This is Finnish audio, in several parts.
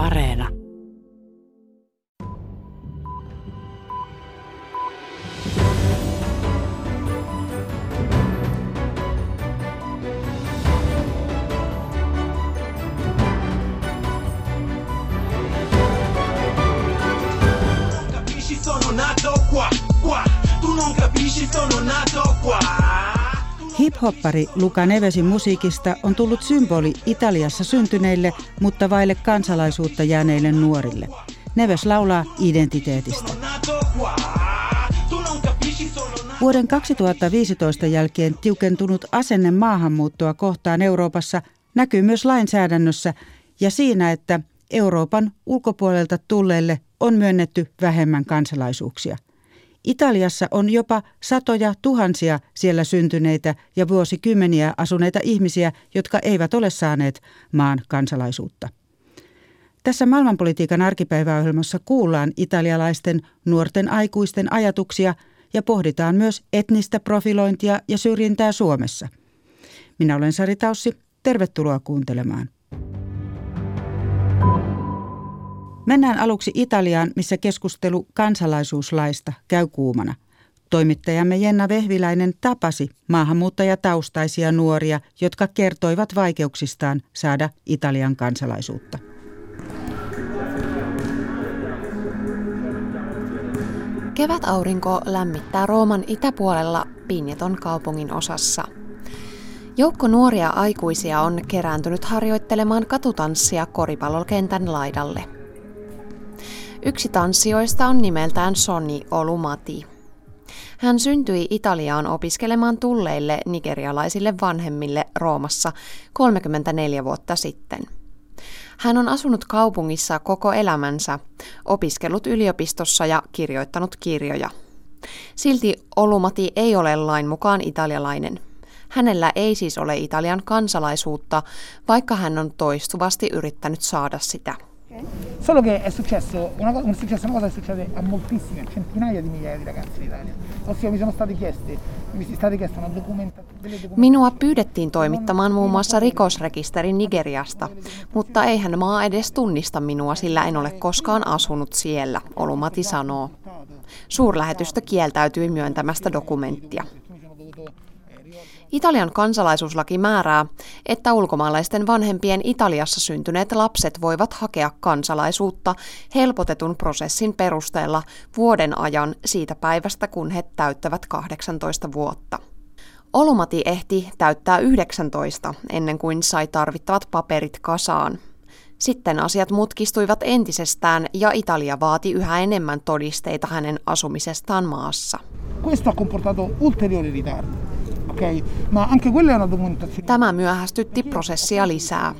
Areena. Hip-hoppari Luca Nevesin musiikista on tullut symboli Italiassa syntyneille, mutta vaille kansalaisuutta jääneille nuorille. Neves laulaa identiteetistä. Vuoden 2015 jälkeen tiukentunut asenne maahanmuuttoa kohtaan Euroopassa näkyy myös lainsäädännössä ja siinä, että Euroopan ulkopuolelta tulleille on myönnetty vähemmän kansalaisuuksia. Italiassa on jopa satoja tuhansia siellä syntyneitä ja vuosikymmeniä asuneita ihmisiä, jotka eivät ole saaneet maan kansalaisuutta. Tässä maailmanpolitiikan arkipäiväohjelmassa kuullaan italialaisten nuorten aikuisten ajatuksia ja pohditaan myös etnistä profilointia ja syrjintää Suomessa. Minä olen Sari Taussi. Tervetuloa kuuntelemaan. Mennään aluksi Italiaan, missä keskustelu kansalaisuuslaista käy kuumana. Toimittajamme Jenna Vehviläinen tapasi maahanmuuttajataustaisia nuoria, jotka kertoivat vaikeuksistaan saada Italian kansalaisuutta. Kevätaurinko lämmittää Rooman itäpuolella Pinjeton kaupungin osassa. Joukko nuoria aikuisia on kerääntynyt harjoittelemaan katutanssia koripallokentän laidalle – Yksi tanssijoista on nimeltään Sonni Olumati. Hän syntyi Italiaan opiskelemaan tulleille nigerialaisille vanhemmille Roomassa 34 vuotta sitten. Hän on asunut kaupungissa koko elämänsä, opiskellut yliopistossa ja kirjoittanut kirjoja. Silti Olumati ei ole lain mukaan italialainen. Hänellä ei siis ole Italian kansalaisuutta, vaikka hän on toistuvasti yrittänyt saada sitä. Solo che è successo una, cosa, è successo una cosa che succede a moltissime, centinaia di migliaia di ragazzi in Italia. Ossia mi sono stati chiesti, mi si state chieste una documentazione. Minua pyydettiin toimittamaan muun muassa rikosrekisterin Nigeriasta, mutta eihän maa edes tunnista minua, sillä en ole koskaan asunut siellä, Olumati sanoo. Suurlähetystö kieltäytyi myöntämästä dokumenttia. Italian kansalaisuuslaki määrää, että ulkomaalaisten vanhempien Italiassa syntyneet lapset voivat hakea kansalaisuutta helpotetun prosessin perusteella vuoden ajan siitä päivästä, kun he täyttävät 18 vuotta. Olumati ehti täyttää 19 ennen kuin sai tarvittavat paperit kasaan. Sitten asiat mutkistuivat entisestään ja Italia vaati yhä enemmän todisteita hänen asumisestaan maassa. Questo ha comportato ulteriori ritardi. Okay. Documentazione. Tämä myöhästytti prosessia lisää.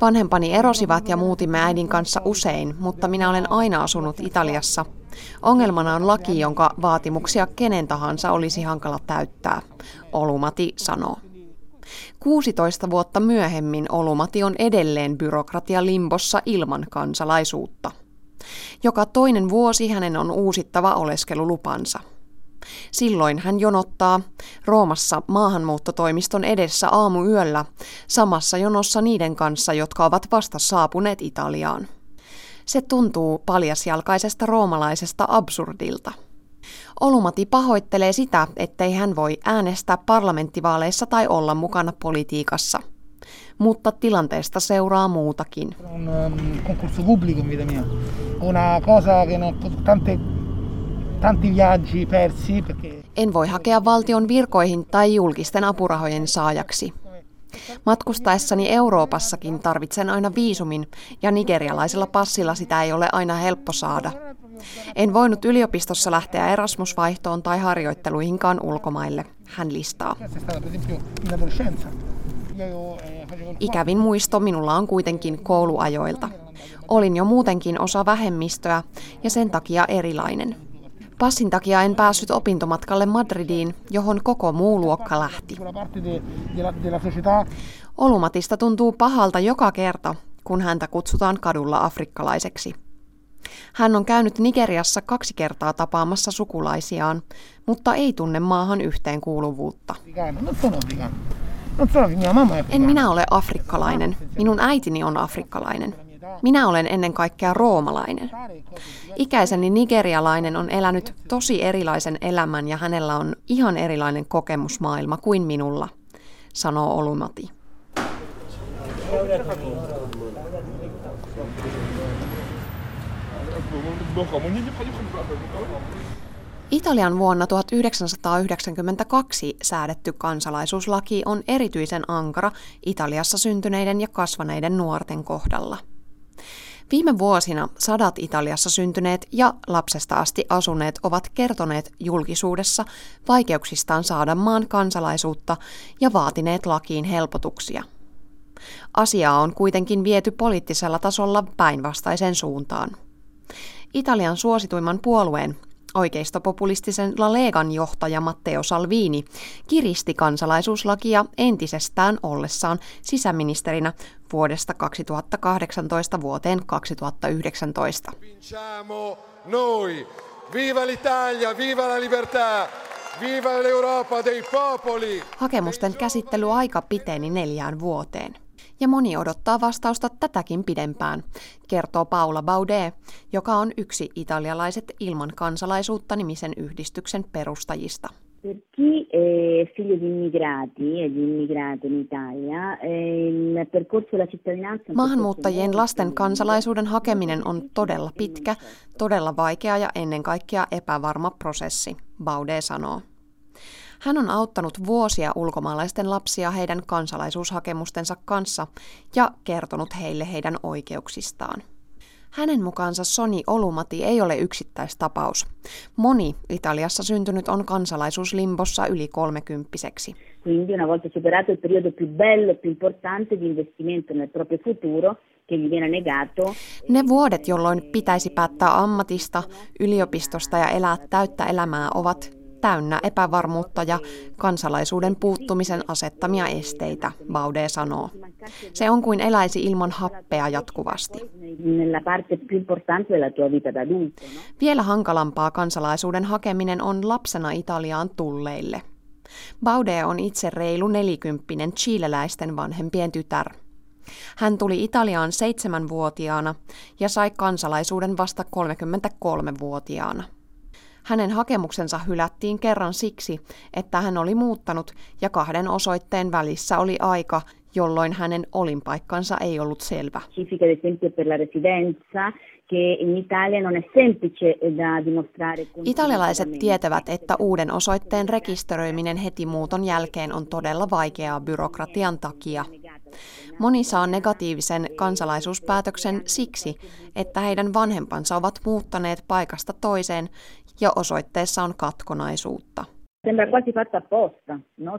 Vanhempani erosivat ja muutimme äidin kanssa usein, mutta minä olen aina asunut Italiassa. Ongelmana on laki, jonka vaatimuksia kenen tahansa olisi hankala täyttää, Olumati sanoo. 16 vuotta myöhemmin Olumati on edelleen byrokratia limbossa ilman kansalaisuutta. Joka toinen vuosi hänen on uusittava oleskelulupansa. Silloin hän jonottaa Roomassa maahanmuuttotoimiston edessä aamuyöllä samassa jonossa niiden kanssa, jotka ovat vasta saapuneet Italiaan. Se tuntuu paljasjalkaisesta roomalaisesta absurdilta. Olumati pahoittelee sitä, ettei hän voi äänestää parlamenttivaaleissa tai olla mukana politiikassa. Mutta tilanteesta seuraa muutakin. Un um, tanti viaggi persi perché... En voi hakea valtion virkoihin tai julkisten apurahojen saajaksi. Matkustaessani Euroopassakin tarvitsen aina viisumin ja nigerialaisella passilla sitä ei ole aina helppo saada. En voinut yliopistossa lähteä Erasmusvaihtoon tai harjoitteluihinkaan ulkomaille, hän listaa. Ikävin muisto minulla on kuitenkin kouluajoilta. Olin jo muutenkin osa vähemmistöä ja sen takia erilainen. Passin takia en päässyt opintomatkalle Madridiin, johon koko muu luokka lähti. Olumatista tuntuu pahalta joka kerta, kun häntä kutsutaan kadulla afrikkalaiseksi. Hän on käynyt Nigeriassa kaksi kertaa tapaamassa sukulaisiaan, mutta ei tunne maahan yhteenkuuluvuutta. En minä ole afrikkalainen. Minun äitini on afrikkalainen. Minä olen ennen kaikkea roomalainen. Ikäiseni nigerialainen on elänyt tosi erilaisen elämän ja hänellä on ihan erilainen kokemusmaailma kuin minulla, sanoo Olumati. Italian vuonna 1992 säädetty kansalaisuuslaki on erityisen ankara Italiassa syntyneiden ja kasvaneiden nuorten kohdalla. Viime vuosina sadat Italiassa syntyneet ja lapsesta asti asuneet ovat kertoneet julkisuudessa vaikeuksistaan saada maan kansalaisuutta ja vaatineet lakiin helpotuksia. Asiaa on kuitenkin viety poliittisella tasolla päinvastaiseen suuntaan. Italian suosituimman puolueen, oikeistopopulistisen La Legan johtaja Matteo Salvini kiristi kansalaisuuslakia entisestään ollessaan sisäministerinä vuodesta 2018 vuoteen 2019. Noi. Viva l'Italia, viva la libertà! Viva l'Europa dei popoli! Hakemusten käsittelyaika piteni neljään vuoteen ja moni odottaa vastausta tätäkin pidempään, kertoo Paula Baudet, joka on yksi italialaiset ilman kansalaisuutta nimisen yhdistyksen perustajista. Per chi è figlio di immigrati e di immigrate in Italia, eh, il percorso cittadinanza... Maahanmuuttajien lasten kansalaisuuden hakeminen on todella pitkä, todella vaikea ja ennen kaikkea epävarma prosessi, Baudet sanoo. Hän on auttanut vuosia ulkomaalaisten lapsia heidän kansalaisuushakemustensa kanssa ja kertonut heille heidän oikeuksistaan. Hänen mukaansa Soni Olumati ei ole yksittäistapaus. Moni Italiassa syntynyt on kansalaisuuslimbossa yli kolmekymppiseksi. Quindi una volta superato il periodo più bello, più importante di investimento nel proprio futuro, ne vuodet, jolloin pitäisi päättää ammatista, yliopistosta ja elää täyttä elämää, ovat täynnä epävarmuutta ja kansalaisuuden puuttumisen asettamia esteitä, Baude sanoo. Se on kuin eläisi ilman happea jatkuvasti. Vielä hankalampaa kansalaisuuden hakeminen on lapsena Italiaan tulleille. Baude on itse reilu nelikymppinen chileläisten vanhempien tytär. Hän tuli Italiaan seitsemänvuotiaana ja sai kansalaisuuden vasta 33-vuotiaana. Hänen hakemuksensa hylättiin kerran siksi, että hän oli muuttanut ja kahden osoitteen välissä oli aika, jolloin hänen olinpaikkansa ei ollut selvä. Italialaiset tietävät, että uuden osoitteen rekisteröiminen heti muuton jälkeen on todella vaikeaa byrokratian takia. Moni saa negatiivisen kansalaisuuspäätöksen siksi, että heidän vanhempansa ovat muuttaneet paikasta toiseen ja osoitteessa on katkonaisuutta. No?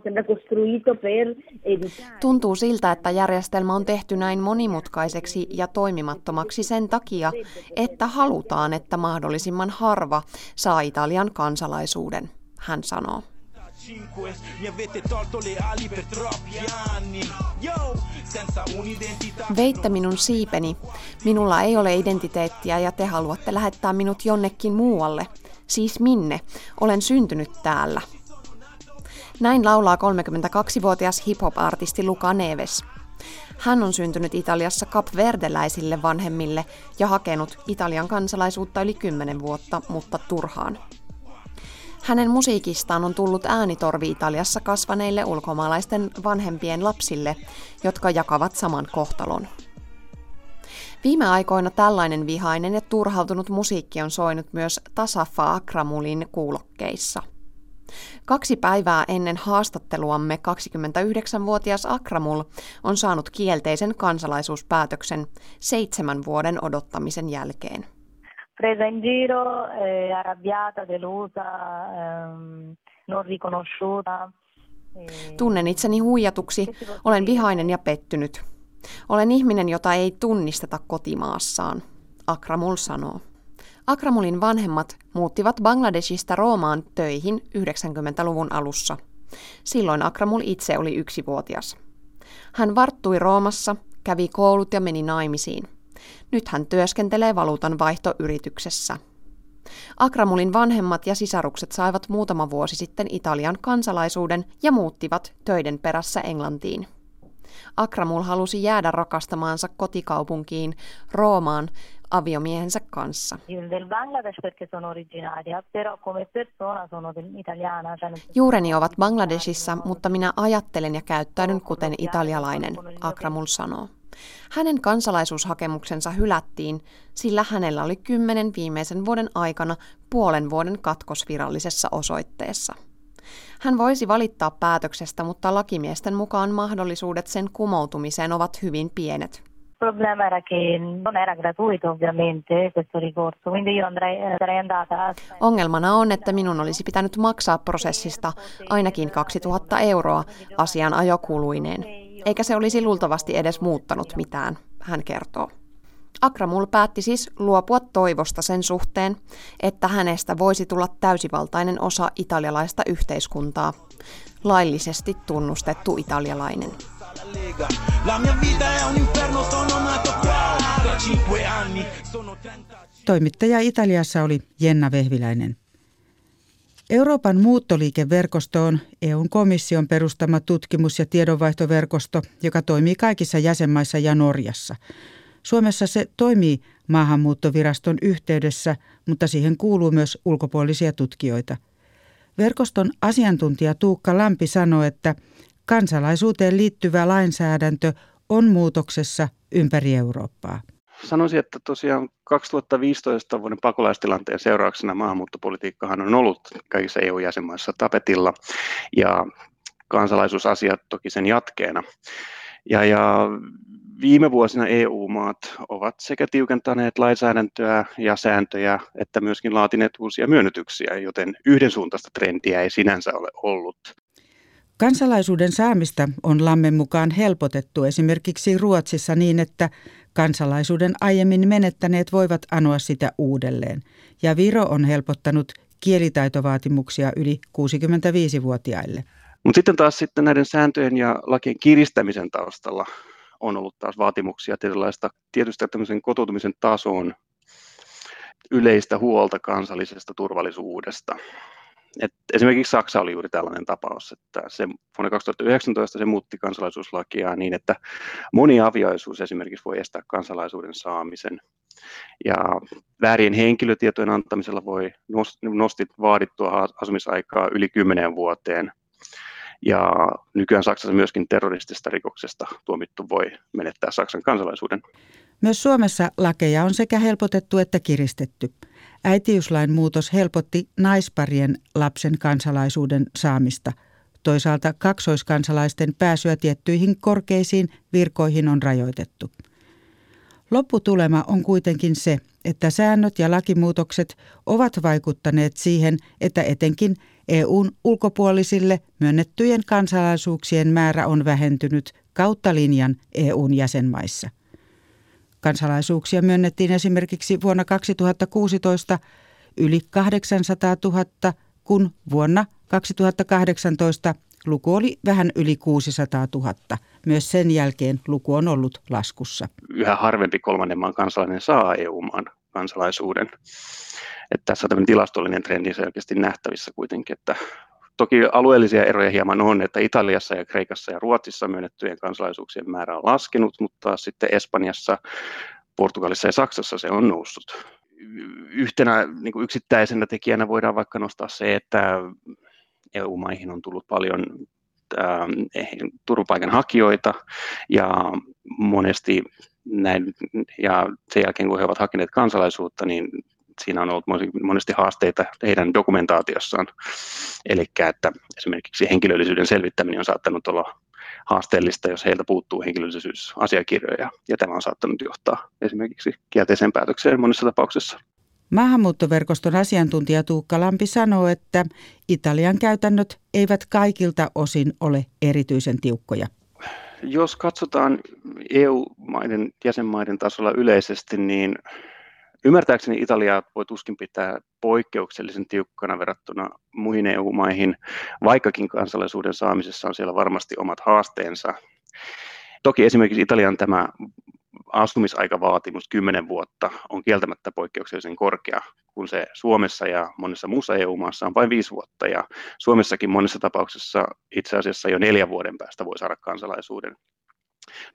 Tuntuu siltä, että järjestelmä on tehty näin monimutkaiseksi ja toimimattomaksi sen takia, että halutaan, että mahdollisimman harva saa Italian kansalaisuuden, hän sanoo. Veitte minun siipeni. Minulla ei ole identiteettiä ja te haluatte lähettää minut jonnekin muualle. Siis minne? Olen syntynyt täällä. Näin laulaa 32-vuotias hip-hop-artisti Luca Neves. Hän on syntynyt Italiassa kapverdeläisille vanhemmille ja hakenut Italian kansalaisuutta yli 10 vuotta, mutta turhaan. Hänen musiikistaan on tullut äänitorvi Italiassa kasvaneille ulkomaalaisten vanhempien lapsille, jotka jakavat saman kohtalon. Viime aikoina tällainen vihainen ja turhautunut musiikki on soinut myös Tasafa Akramulin kuulokkeissa. Kaksi päivää ennen haastatteluamme 29-vuotias Akramul on saanut kielteisen kansalaisuuspäätöksen seitsemän vuoden odottamisen jälkeen. Presa in giro, eh, arrabbiata, delusa, eh, non riconosciuta. Eh, Tunnen itseni huijatuksi, olen vihainen ja pettynyt. Olen ihminen, jota ei tunnisteta kotimaassaan, Akramul sanoo. Akramulin vanhemmat muuttivat Bangladesista Roomaan töihin 90-luvun alussa. Silloin Akramul itse oli yksivuotias. Hän varttui Roomassa, kävi koulut ja meni naimisiin. Nyt hän työskentelee valuutan vaihtoyrityksessä. Akramulin vanhemmat ja sisarukset saivat muutama vuosi sitten Italian kansalaisuuden ja muuttivat töiden perässä Englantiin. Akramul halusi jäädä rakastamaansa kotikaupunkiin Roomaan aviomiehensä kanssa. Juureni ovat Bangladesissa, mutta minä ajattelen ja käyttäydyn kuten italialainen, Akramul sanoo. Hänen kansalaisuushakemuksensa hylättiin, sillä hänellä oli kymmenen viimeisen vuoden aikana puolen vuoden katkos virallisessa osoitteessa. Hän voisi valittaa päätöksestä, mutta lakimiesten mukaan mahdollisuudet sen kumoutumiseen ovat hyvin pienet. problema era che non era gratuito ovviamente questo ricorso, quindi io andrei, sarei andata... Ongelmana on, että minun olisi pitänyt maksaa prosessista ainakin 2000 euroa asian ajokuluineen, eikä se olisi luultavasti edes muuttanut mitään, hän kertoo. Akramul päätti siis luopua toivosta sen suhteen, että hänestä voisi tulla täysivaltainen osa italialaista yhteiskuntaa, laillisesti tunnustettu italialainen. Toimittaja Italiassa oli Jenna Vehviläinen. Euroopan muuttoliikeverkosto on EUn komission perustama tutkimus- ja tiedonvaihtoverkosto, joka toimii kaikissa jäsenmaissa ja Norjassa – Suomessa se toimii maahanmuuttoviraston yhteydessä, mutta siihen kuuluu myös ulkopuolisia tutkijoita. Verkoston asiantuntija Tuukka Lampi sanoi, että kansalaisuuteen liittyvä lainsäädäntö on muutoksessa ympäri Eurooppaa. Sanoisin, että tosiaan 2015 vuoden pakolaistilanteen seurauksena maahanmuuttopolitiikkahan on ollut kaikissa EU-jäsenmaissa tapetilla ja kansalaisuusasiat toki sen jatkeena. Ja, ja viime vuosina EU-maat ovat sekä tiukentaneet lainsäädäntöä ja sääntöjä, että myöskin laatineet uusia myönnytyksiä, joten yhdensuuntaista trendiä ei sinänsä ole ollut. Kansalaisuuden saamista on Lammen mukaan helpotettu esimerkiksi Ruotsissa niin, että kansalaisuuden aiemmin menettäneet voivat anoa sitä uudelleen. Ja Viro on helpottanut kielitaitovaatimuksia yli 65-vuotiaille. Mutta sitten taas sitten näiden sääntöjen ja lakien kiristämisen taustalla on ollut taas vaatimuksia tietynlaista tietystä tämmöisen kotoutumisen tasoon yleistä huolta kansallisesta turvallisuudesta. Et esimerkiksi Saksa oli juuri tällainen tapaus, että se vuonna 2019 se muutti kansalaisuuslakia niin, että moniavioisuus esimerkiksi voi estää kansalaisuuden saamisen. Ja väärien henkilötietojen antamisella voi nosti vaadittua asumisaikaa yli 10 vuoteen – ja nykyään Saksassa myöskin terroristista rikoksesta tuomittu voi menettää Saksan kansalaisuuden. Myös Suomessa lakeja on sekä helpotettu että kiristetty. Äitiyslain muutos helpotti naisparien lapsen kansalaisuuden saamista. Toisaalta kaksoiskansalaisten pääsyä tiettyihin korkeisiin virkoihin on rajoitettu. Lopputulema on kuitenkin se, että säännöt ja lakimuutokset ovat vaikuttaneet siihen, että etenkin EUn ulkopuolisille myönnettyjen kansalaisuuksien määrä on vähentynyt kautta linjan EUn jäsenmaissa. Kansalaisuuksia myönnettiin esimerkiksi vuonna 2016 yli 800 000, kun vuonna 2018 luku oli vähän yli 600 000. Myös sen jälkeen luku on ollut laskussa. Yhä harvempi kolmannen maan kansalainen saa EU-maan kansalaisuuden. Että tässä on tämmöinen tilastollinen trendi selkeästi nähtävissä kuitenkin, että Toki alueellisia eroja hieman on, että Italiassa ja Kreikassa ja Ruotsissa myönnettyjen kansalaisuuksien määrä on laskenut, mutta sitten Espanjassa, Portugalissa ja Saksassa se on noussut. Yhtenä niin kuin yksittäisenä tekijänä voidaan vaikka nostaa se, että EU-maihin on tullut paljon ähm, turvapaikanhakijoita ja monesti näin, ja sen jälkeen kun he ovat hakeneet kansalaisuutta, niin siinä on ollut monesti haasteita heidän dokumentaatiossaan. Eli että esimerkiksi henkilöllisyyden selvittäminen on saattanut olla haasteellista, jos heiltä puuttuu henkilöllisyysasiakirjoja, ja tämä on saattanut johtaa esimerkiksi kielteiseen päätökseen monessa tapauksessa. Maahanmuuttoverkoston asiantuntija Tuukka Lampi sanoo, että Italian käytännöt eivät kaikilta osin ole erityisen tiukkoja. Jos katsotaan EU-maiden jäsenmaiden tasolla yleisesti, niin Ymmärtääkseni Italiaa voi tuskin pitää poikkeuksellisen tiukkana verrattuna muihin EU-maihin, vaikkakin kansalaisuuden saamisessa on siellä varmasti omat haasteensa. Toki esimerkiksi Italian tämä asumisaikavaatimus 10 vuotta on kieltämättä poikkeuksellisen korkea, kun se Suomessa ja monessa muussa EU-maassa on vain 5 vuotta. Ja Suomessakin monessa tapauksessa itse asiassa jo neljän vuoden päästä voi saada kansalaisuuden.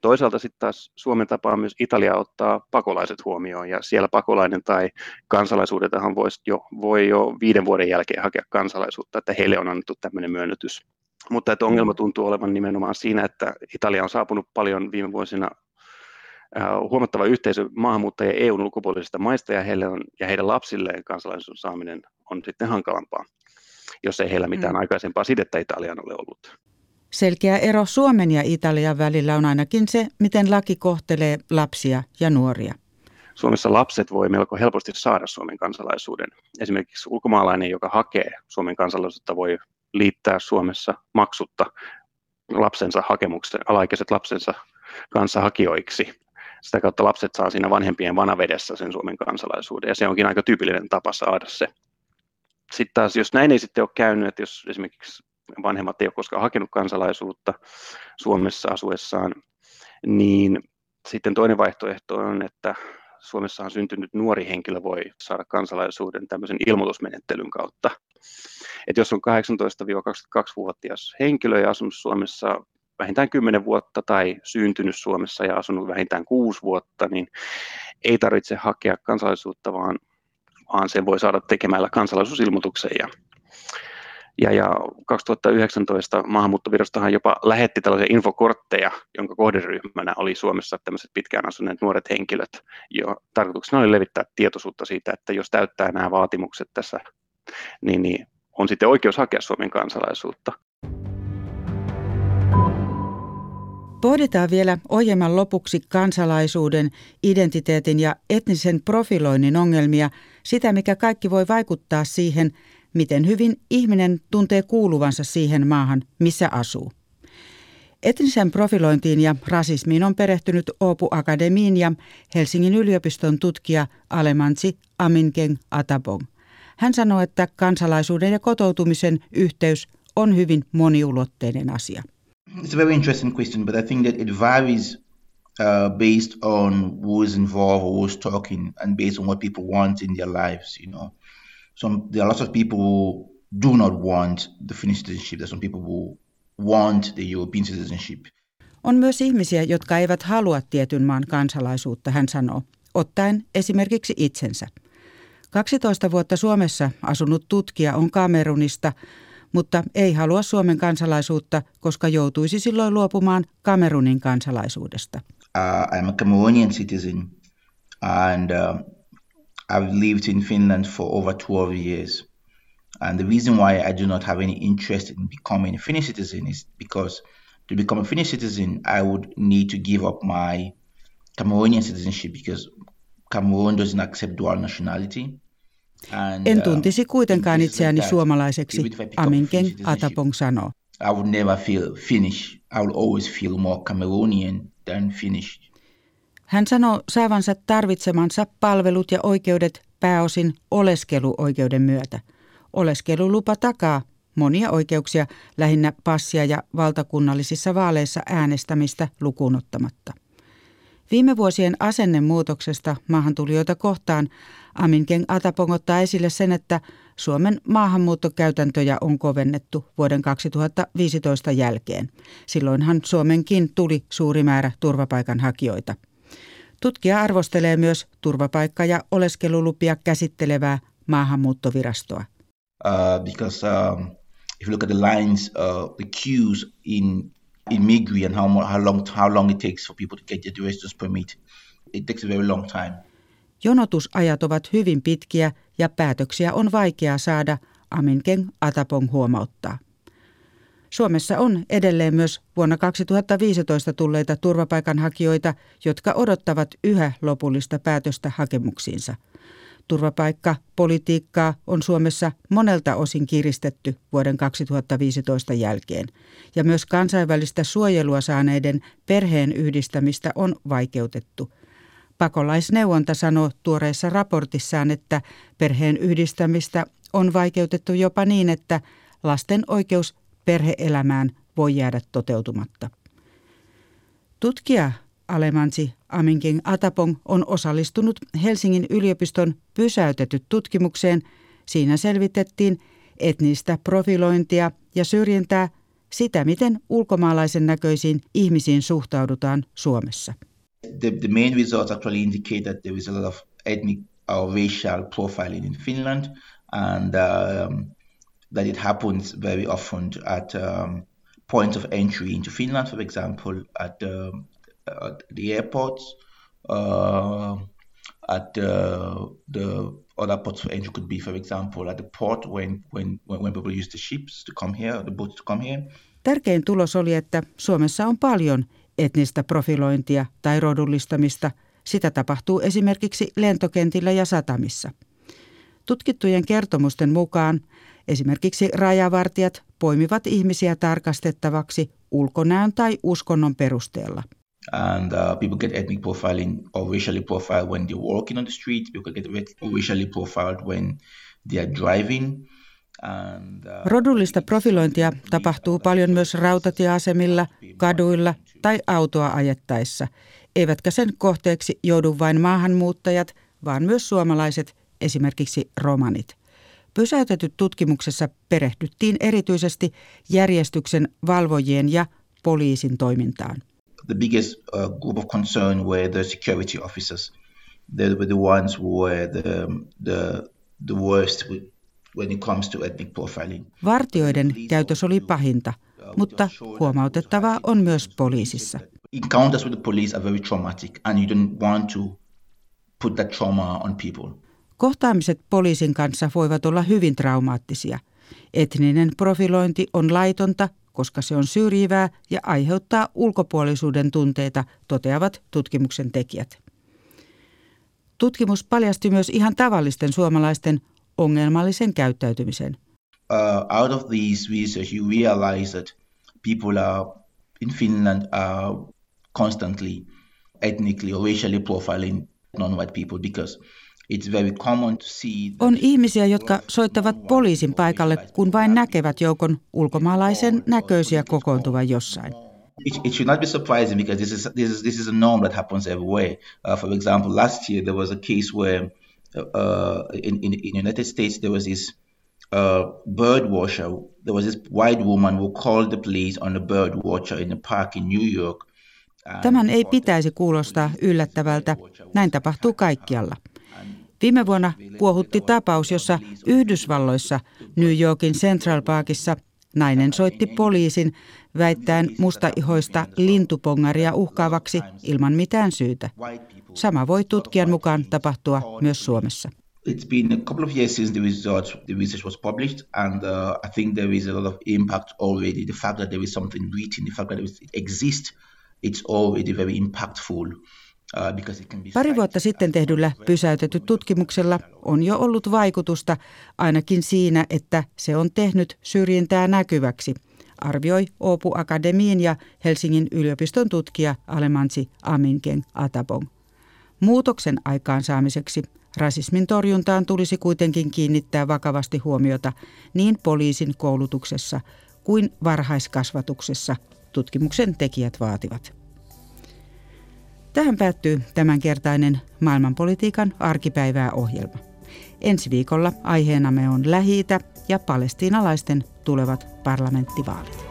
Toisaalta sitten taas Suomen tapaa myös Italia ottaa pakolaiset huomioon ja siellä pakolainen tai kansalaisuudetahan voisi jo, voi jo viiden vuoden jälkeen hakea kansalaisuutta, että heille on annettu tämmöinen myönnytys. Mutta että ongelma tuntuu olevan nimenomaan siinä, että Italia on saapunut paljon viime vuosina huomattava yhteisö maahanmuuttajia EUn ulkopuolisista maista ja, heille on, ja heidän lapsilleen kansalaisuuden saaminen on sitten hankalampaa, jos ei heillä mitään mm. aikaisempaa sidettä Italiaan ole ollut. Selkeä ero Suomen ja Italian välillä on ainakin se, miten laki kohtelee lapsia ja nuoria. Suomessa lapset voi melko helposti saada Suomen kansalaisuuden. Esimerkiksi ulkomaalainen, joka hakee Suomen kansalaisuutta, voi liittää Suomessa maksutta lapsensa hakemuksen, alaikäiset lapsensa kanssa hakijoiksi. Sitä kautta lapset saa siinä vanhempien vanavedessä sen Suomen kansalaisuuden, ja se onkin aika tyypillinen tapa saada se. Sitten taas, jos näin ei sitten ole käynyt, että jos esimerkiksi vanhemmat ei ole koskaan hakenut kansalaisuutta Suomessa asuessaan, niin sitten toinen vaihtoehto on, että Suomessa on syntynyt nuori henkilö voi saada kansalaisuuden tämmöisen ilmoitusmenettelyn kautta. Et jos on 18-22-vuotias henkilö ja asunut Suomessa vähintään 10 vuotta tai syntynyt Suomessa ja asunut vähintään 6 vuotta, niin ei tarvitse hakea kansalaisuutta, vaan, vaan sen voi saada tekemällä kansalaisuusilmoituksen. Ja, ja, ja 2019 maahanmuuttovirastohan jopa lähetti tällaisia infokortteja, jonka kohderyhmänä oli Suomessa tämmöiset pitkään asuneet nuoret henkilöt. Jo tarkoituksena oli levittää tietoisuutta siitä, että jos täyttää nämä vaatimukset tässä, niin, niin on sitten oikeus hakea Suomen kansalaisuutta. Pohditaan vielä ohjelman lopuksi kansalaisuuden, identiteetin ja etnisen profiloinnin ongelmia, sitä mikä kaikki voi vaikuttaa siihen, miten hyvin ihminen tuntee kuuluvansa siihen maahan, missä asuu. Etnisen profilointiin ja rasismiin on perehtynyt Oopu Akademiin ja Helsingin yliopiston tutkija Alemansi Aminkeng Atabong. Hän sanoo, että kansalaisuuden ja kotoutumisen yhteys on hyvin moniulotteinen asia. It's a very interesting question, but I think that it varies uh, based on who is involved, who is talking, and based on what people want in their lives. You know, some there are lots of people who do not want the Finnish citizenship. There's some people who want the European citizenship. On myös ihmisiä, jotka eivät halua tietyn maan kansalaisuutta, hän sanoo, ottaen esimerkiksi itsensä. 12 vuotta Suomessa asunut tutkija on Kamerunista, mutta ei halua Suomen kansalaisuutta, koska joutuisi silloin luopumaan Kamerunin kansalaisuudesta. Uh, I'm a Cameroonian citizen and uh, I've lived in Finland for over 12 years. And the reason why I do not have any interest in becoming a Finnish citizen is because to become a Finnish citizen, I would need to give up my Cameroonian citizenship because Cameroon doesn't accept dual nationality. En uh, tuntisi kuitenkaan itseäni suomalaiseksi, Aminken Atapong sanoo. I would never feel Finnish. I will always feel more Cameroonian than Finnish. Hän sanoo saavansa tarvitsemansa palvelut ja oikeudet pääosin oleskeluoikeuden myötä. Oleskelulupa takaa monia oikeuksia, lähinnä passia ja valtakunnallisissa vaaleissa äänestämistä lukuun ottamatta. Viime vuosien asennemuutoksesta maahantulijoita kohtaan Aminken Atapong ottaa esille sen, että Suomen maahanmuuttokäytäntöjä on kovennettu vuoden 2015 jälkeen. Silloinhan Suomenkin tuli suuri määrä turvapaikanhakijoita. Tutkija arvostelee myös turvapaikka- ja oleskelulupia käsittelevää maahanmuuttovirastoa. Uh, because um, if you look at the lines, uh, the queues in in Migri and how, how, long, how long it takes for people to get their permit, it takes a very long time. Jonotusajat ovat hyvin pitkiä ja päätöksiä on vaikea saada, Aminken Atapong huomauttaa. Suomessa on edelleen myös vuonna 2015 tulleita turvapaikanhakijoita, jotka odottavat yhä lopullista päätöstä hakemuksiinsa. Turvapaikkapolitiikkaa on Suomessa monelta osin kiristetty vuoden 2015 jälkeen, ja myös kansainvälistä suojelua saaneiden perheen yhdistämistä on vaikeutettu – Pakolaisneuvonta sanoo tuoreessa raportissaan, että perheen yhdistämistä on vaikeutettu jopa niin, että lasten oikeus perheelämään voi jäädä toteutumatta. Tutkija Alemansi Aminking Atapong on osallistunut Helsingin yliopiston pysäytetyt tutkimukseen. Siinä selvitettiin etnistä profilointia ja syrjintää sitä, miten ulkomaalaisen näköisiin ihmisiin suhtaudutaan Suomessa. The, the main results actually indicate that there is a lot of ethnic or racial profiling in Finland and um, that it happens very often at um, points of entry into Finland, for example, at, the at the airports, uh, at the, the other ports of entry could be, for example, at the port when, when, when people use the ships to come here, or the boats to come here. Tärkein tulos oli, että Suomessa on paljon etnistä profilointia tai rodullistamista. Sitä tapahtuu esimerkiksi lentokentillä ja satamissa. Tutkittujen kertomusten mukaan esimerkiksi rajavartijat poimivat ihmisiä tarkastettavaksi ulkonäön tai uskonnon perusteella – and uh, people get ethnic profiling or racially profiled when they're walking on the street. People get racially profiled when they are driving. And, uh, Rodullista profilointia tapahtuu paljon myös rautatieasemilla, kaduilla tai autoa ajettaessa. Eivätkä sen kohteeksi joudu vain maahanmuuttajat, vaan myös suomalaiset, esimerkiksi romanit. Pysäytetyt tutkimuksessa perehdyttiin erityisesti järjestyksen valvojien ja poliisin toimintaan the biggest uh, group of concern were the security officers. They were the ones who were the, the, the worst with, when it comes to ethnic profiling. Vartioiden käytös oli pahinta, mutta huomautettavaa on myös poliisissa. Encounters with the police are very traumatic and you don't want to put that trauma on people. Kohtaamiset poliisin kanssa voivat olla hyvin traumaattisia. Etninen profilointi on laitonta koska se on syrjivää ja aiheuttaa ulkopuolisuuden tunteita, toteavat tutkimuksen tekijät. Tutkimus paljasti myös ihan tavallisten suomalaisten ongelmallisen käyttäytymisen. Uh, out of these research you realize that people are in Finland are constantly ethnically or racially profiling non-white people because on ihmisiä, jotka soittavat poliisin paikalle, kun vain näkevät joukon ulkomaalaisen näköisiä kokoontuvan jossain. It, it should not be surprising because this is this is this is a norm that happens everywhere. Uh, for example, last year there was a case where uh, in, in in United States there was this uh, bird watcher. There was this white woman who called the police on a bird watcher in the park in New York. Tämän ei pitäisi kuulostaa yllättävältä. Näin tapahtuu kaikkialla. Viime vuonna kuohutti tapaus, jossa Yhdysvalloissa New Yorkin Central Parkissa nainen soitti poliisin väittäen mustaihoista lintupongaria uhkaavaksi ilman mitään syytä. Sama voi tutkijan mukaan tapahtua myös Suomessa. It's been a couple of years since the the research was published, and uh, I think there is a lot of impact already. The fact that there is something written, the fact that it exists, it's already very impactful. Uh, Pari vuotta sitten tehdyllä pysäytetty tutkimuksella on jo ollut vaikutusta ainakin siinä, että se on tehnyt syrjintää näkyväksi, arvioi Oopu Akademiin ja Helsingin yliopiston tutkija Alemansi Aminken Atabong. Muutoksen aikaansaamiseksi rasismin torjuntaan tulisi kuitenkin kiinnittää vakavasti huomiota niin poliisin koulutuksessa kuin varhaiskasvatuksessa, tutkimuksen tekijät vaativat. Tähän päättyy tämänkertainen maailmanpolitiikan arkipäivää ohjelma. Ensi viikolla aiheenamme on lähi ja palestiinalaisten tulevat parlamenttivaalit.